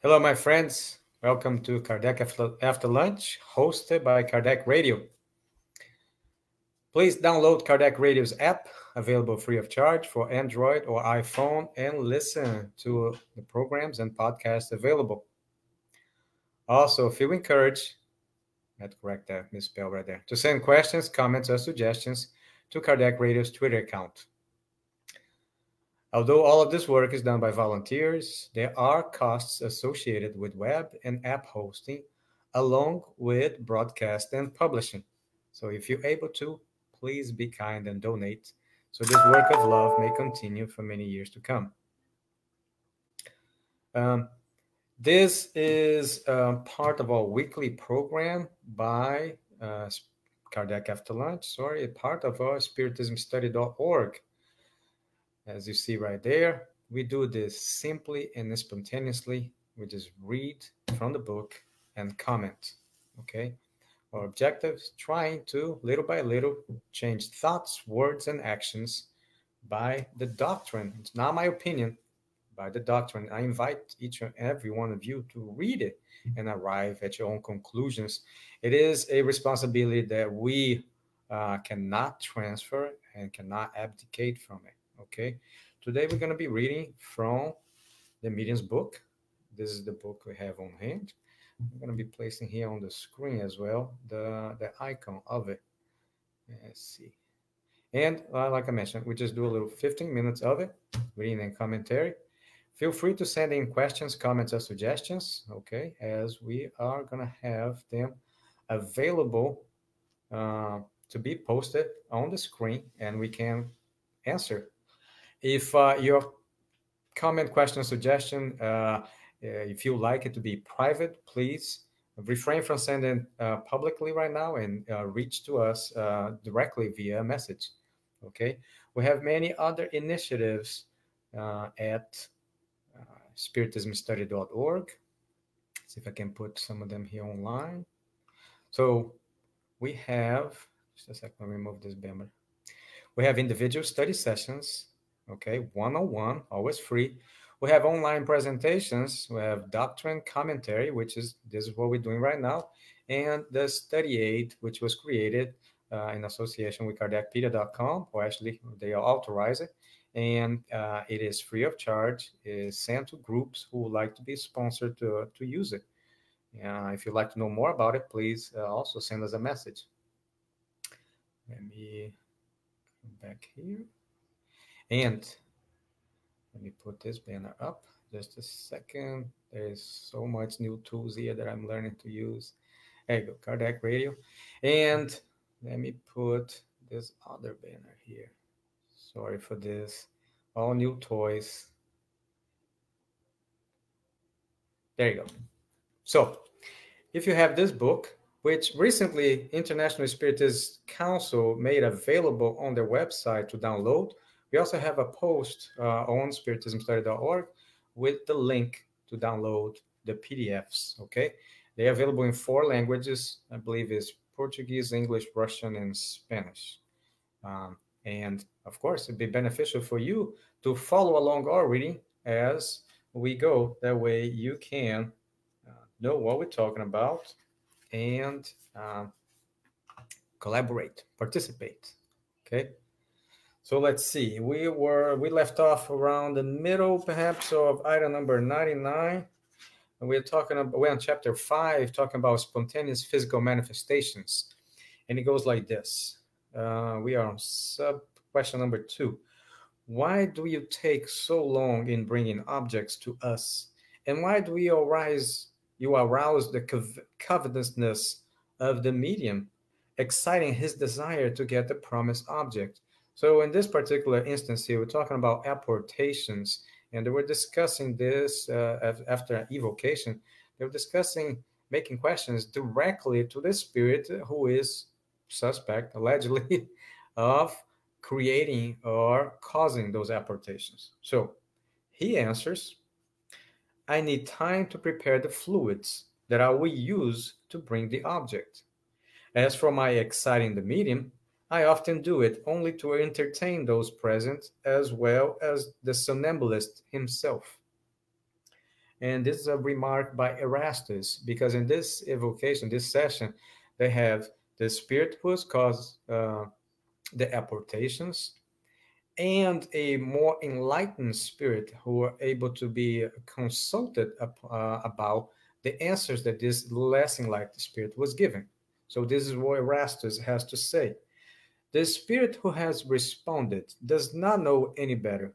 Hello, my friends. Welcome to Kardec After Lunch, hosted by Kardec Radio. Please download Kardec Radio's app, available free of charge for Android or iPhone, and listen to the programs and podcasts available. Also, feel encouraged, to correct that misspell right there, to send questions, comments, or suggestions to Kardec Radio's Twitter account. Although all of this work is done by volunteers, there are costs associated with web and app hosting, along with broadcast and publishing. So if you're able to, please be kind and donate so this work of love may continue for many years to come. Um, this is uh, part of our weekly program by uh, Kardec After Lunch, sorry, part of our spiritismstudy.org as you see right there, we do this simply and spontaneously. We just read from the book and comment. Okay. Our objective is trying to, little by little, change thoughts, words, and actions by the doctrine. It's not my opinion, by the doctrine. I invite each and every one of you to read it and arrive at your own conclusions. It is a responsibility that we uh, cannot transfer and cannot abdicate from it. Okay, today we're going to be reading from the Medium's book. This is the book we have on hand. I'm going to be placing here on the screen as well the, the icon of it. Let's see. And uh, like I mentioned, we just do a little 15 minutes of it, reading and commentary. Feel free to send in questions, comments, or suggestions, okay, as we are going to have them available uh, to be posted on the screen and we can answer if uh, your comment, question, suggestion, uh, uh, if you like it to be private, please refrain from sending publicly right now and reach to us directly via message. Okay. We have many other initiatives at spiritismstudy.org. See if I can put some of them here online. So we have, just a second, let me remove this banner. We have individual study sessions okay, 101, always free. We have online presentations. We have doctrine commentary, which is this is what we're doing right now, and the study aid, which was created uh, in association with KardecPedia.com, or actually they authorize it, and uh, it is free of charge. It is sent to groups who would like to be sponsored to to use it. Uh, if you'd like to know more about it, please uh, also send us a message. Let me back here. And let me put this banner up just a second. There's so much new tools here that I'm learning to use. There you go, Kardec Radio. And let me put this other banner here. Sorry for this. All new toys. There you go. So, if you have this book, which recently International Spiritist Council made available on their website to download, we also have a post uh, on spiritismstudy.org with the link to download the PDFs. Okay, they're available in four languages. I believe is Portuguese, English, Russian, and Spanish. Um, and of course, it'd be beneficial for you to follow along our reading as we go. That way, you can uh, know what we're talking about and uh, collaborate, participate. Okay. So let's see. We were we left off around the middle, perhaps, of item number 99. And we're talking about we're on chapter five, talking about spontaneous physical manifestations. And it goes like this. Uh, we are on sub question number two. Why do you take so long in bringing objects to us? And why do we arise you arouse the covetousness of the medium, exciting his desire to get the promised object? So in this particular instance here, we're talking about apportations, and they were discussing this uh, after evocation. They were discussing making questions directly to the spirit who is suspect, allegedly, of creating or causing those apportations. So he answers, I need time to prepare the fluids that I will use to bring the object. As for my exciting the medium, I often do it only to entertain those present as well as the somnambulist himself. And this is a remark by Erastus, because in this evocation, this session, they have the spirit who has caused uh, the apportations and a more enlightened spirit who are able to be consulted uh, about the answers that this less enlightened spirit was giving. So this is what Erastus has to say. The spirit who has responded does not know any better.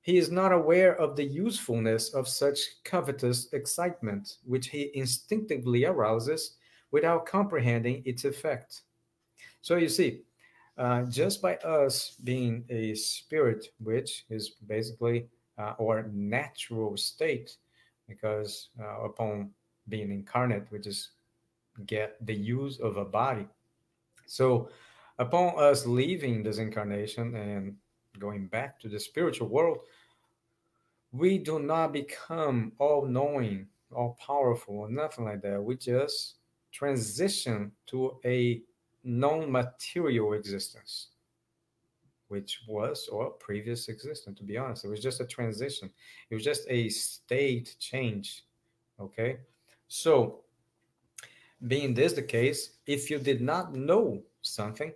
He is not aware of the usefulness of such covetous excitement, which he instinctively arouses without comprehending its effect. So you see, uh, just by us being a spirit, which is basically uh, our natural state, because uh, upon being incarnate, we just get the use of a body. So, upon us leaving this incarnation and going back to the spiritual world, we do not become all knowing, all powerful, or nothing like that. We just transition to a non material existence, which was our previous existence, to be honest. It was just a transition, it was just a state change. Okay. So, being this the case, if you did not know something,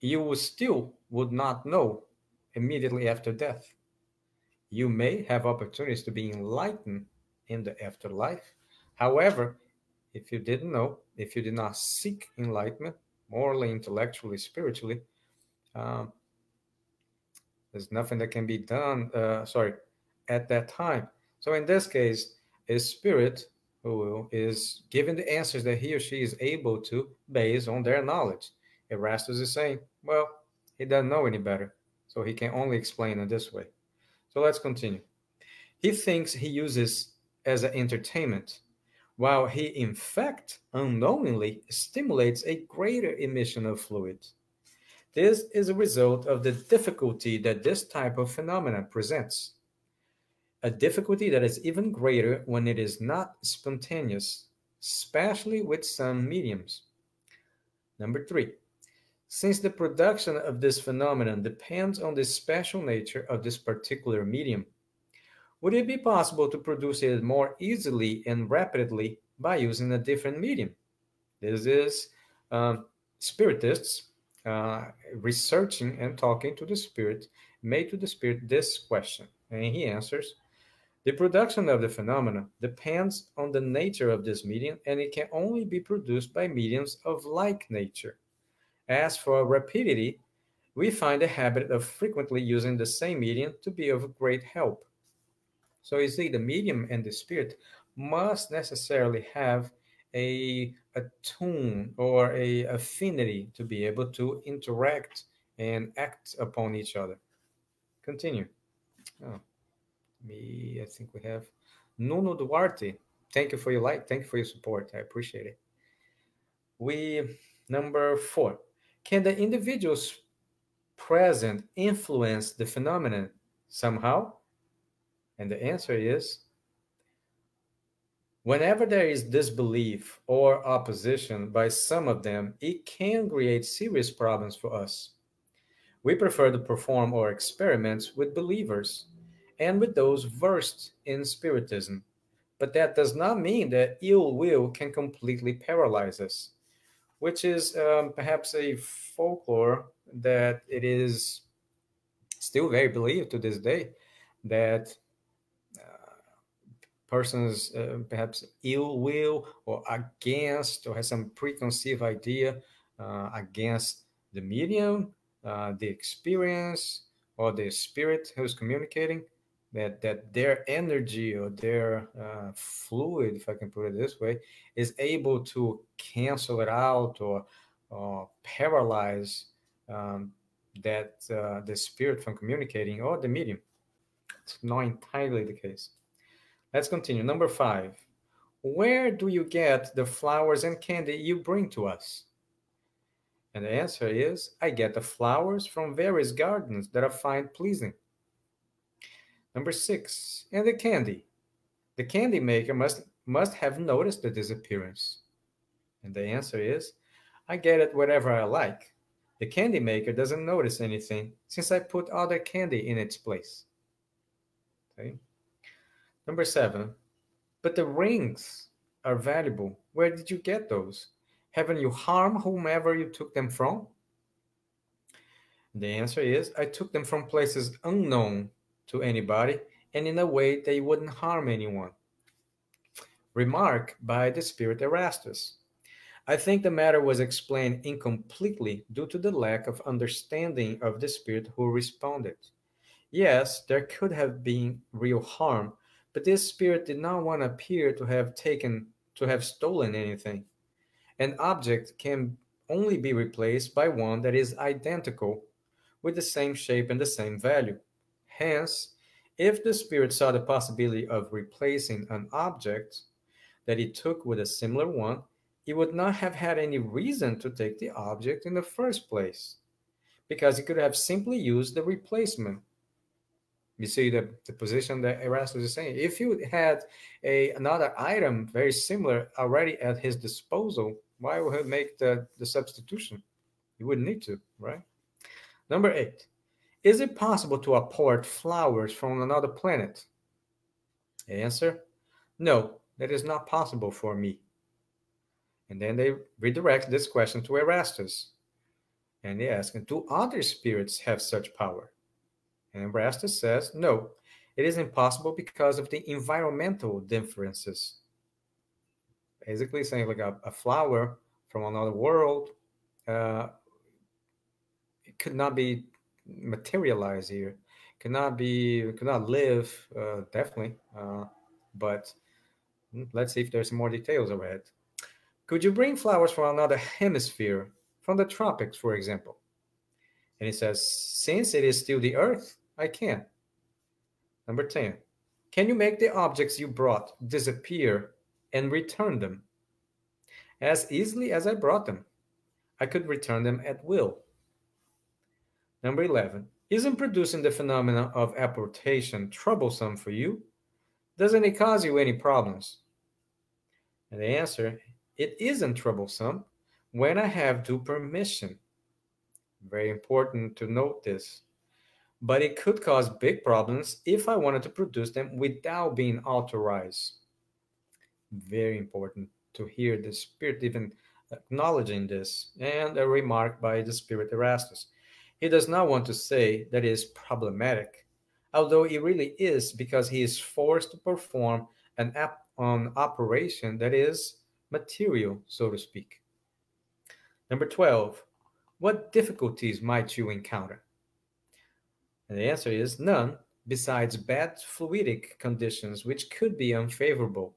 you still would not know immediately after death. You may have opportunities to be enlightened in the afterlife. However, if you didn't know, if you did not seek enlightenment, morally, intellectually, spiritually, um, there's nothing that can be done, uh, sorry, at that time. So in this case, a spirit who is giving the answers that he or she is able to based on their knowledge. Erastus is saying, well, he doesn't know any better, so he can only explain it this way. So let's continue. He thinks he uses as an entertainment, while he in fact unknowingly stimulates a greater emission of fluid. This is a result of the difficulty that this type of phenomenon presents a difficulty that is even greater when it is not spontaneous, especially with some mediums. Number three, since the production of this phenomenon depends on the special nature of this particular medium, would it be possible to produce it more easily and rapidly by using a different medium? This is um, spiritists uh, researching and talking to the spirit, made to the spirit this question. And he answers the production of the phenomena depends on the nature of this medium and it can only be produced by mediums of like nature. As for rapidity, we find the habit of frequently using the same medium to be of great help. So you see, the medium and the spirit must necessarily have a, a tune or a affinity to be able to interact and act upon each other. Continue. Oh me, I think we have Nuno Duarte. Thank you for your like. Thank you for your support. I appreciate it. We number four. Can the individuals present influence the phenomenon somehow? And the answer is whenever there is disbelief or opposition by some of them, it can create serious problems for us. We prefer to perform our experiments with believers and with those versed in Spiritism. But that does not mean that ill will can completely paralyze us, which is um, perhaps a folklore that it is still very believed to this day that uh, persons uh, perhaps ill will or against or has some preconceived idea uh, against the medium, uh, the experience, or the spirit who's communicating that that their energy or their uh, fluid, if I can put it this way, is able to cancel it out or, or paralyze um, that uh, the spirit from communicating or the medium. It's not entirely the case. Let's continue. Number five. Where do you get the flowers and candy you bring to us? And the answer is I get the flowers from various gardens that I find pleasing. Number six, and the candy. The candy maker must, must have noticed the disappearance. And the answer is, I get it whatever I like. The candy maker doesn't notice anything since I put other candy in its place. Okay. Number seven, but the rings are valuable. Where did you get those? Haven't you harmed whomever you took them from? The answer is I took them from places unknown to anybody and in a way they wouldn't harm anyone. Remark by the spirit Erastus. I think the matter was explained incompletely due to the lack of understanding of the spirit who responded. Yes, there could have been real harm, but this spirit did not want to appear to have taken to have stolen anything. An object can only be replaced by one that is identical with the same shape and the same value. Hence, if the spirit saw the possibility of replacing an object that it took with a similar one, it would not have had any reason to take the object in the first place, because it could have simply used the replacement. You see the, the position that Erastus is saying. If you had a another item very similar already at his disposal, why would he make the, the substitution? He wouldn't need to, right? Number eight, is it possible to import flowers from another planet? Answer, no, that is not possible for me. And then they redirect this question to Erastus. And they ask, do other spirits have such power? And Erastus says, no, it is impossible because of the environmental differences. Basically saying like a, a flower from another world uh, could not be materialized here. Cannot be cannot live uh, definitely uh, but let's see if there's more details ahead could you bring flowers from another hemisphere from the tropics for example? And he says since it is still the earth i can. Number 10 can you make the objects you brought disappear and return them? As easily as i brought them. I could return them at will Number 11. Isn't producing the phenomena of apportation troublesome for you? Doesn't it cause you any problems? And the answer, it isn't troublesome when I have due permission. Very important to note this. But it could cause big problems if I wanted to produce them without being authorized. Very important to hear the Spirit even acknowledging this. And a remark by the Spirit Erastus. He does not want to say that it is problematic, although it really is because he is forced to perform an, ap- an operation that is material, so to speak. Number 12, what difficulties might you encounter? And the answer is none, besides bad fluidic conditions, which could be unfavorable.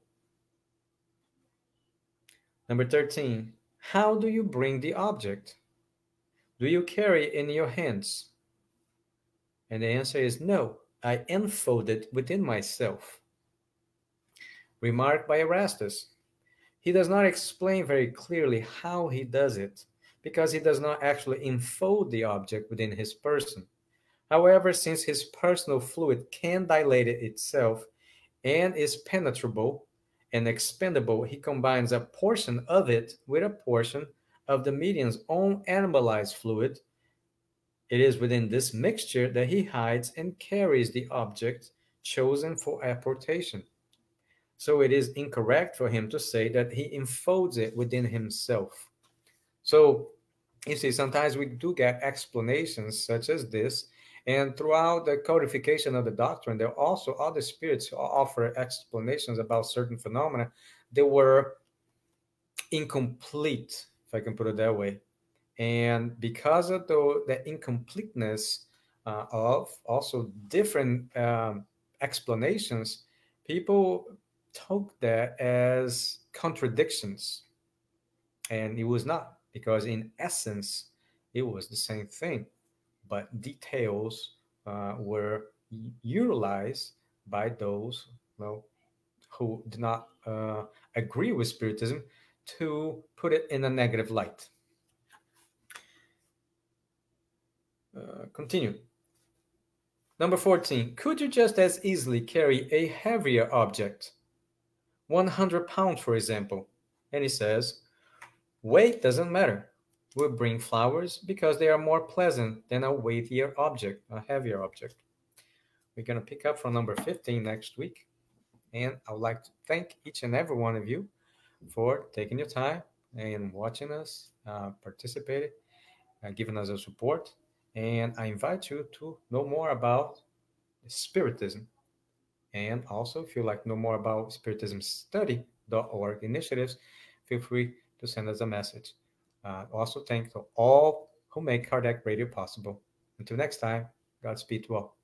Number 13, how do you bring the object? Do you carry in your hands? And the answer is no, I enfold it within myself. Remark by Erastus. He does not explain very clearly how he does it, because he does not actually enfold the object within his person. However, since his personal fluid can dilate itself and is penetrable and expendable, he combines a portion of it with a portion of the medium's own animalized fluid, it is within this mixture that he hides and carries the object chosen for apportation. So it is incorrect for him to say that he enfolds it within himself. So you see, sometimes we do get explanations such as this, and throughout the codification of the doctrine, there are also other spirits who offer explanations about certain phenomena that were incomplete if I can put it that way. And because of the, the incompleteness uh, of also different um, explanations, people took that as contradictions. And it was not, because in essence, it was the same thing, but details uh, were utilized by those well, who did not uh, agree with Spiritism to put it in a negative light. Uh, continue. Number 14. Could you just as easily carry a heavier object? 100 pounds, for example. And he says, weight doesn't matter. We'll bring flowers because they are more pleasant than a weightier object, a heavier object. We're going to pick up from number 15 next week. And I would like to thank each and every one of you for taking your time and watching us, uh, participating, uh, giving us your support. And I invite you to know more about Spiritism. And also, if you like know more about spiritismstudy.org initiatives, feel free to send us a message. Uh, also, thank to all who make Kardec Radio possible. Until next time, Godspeed to all.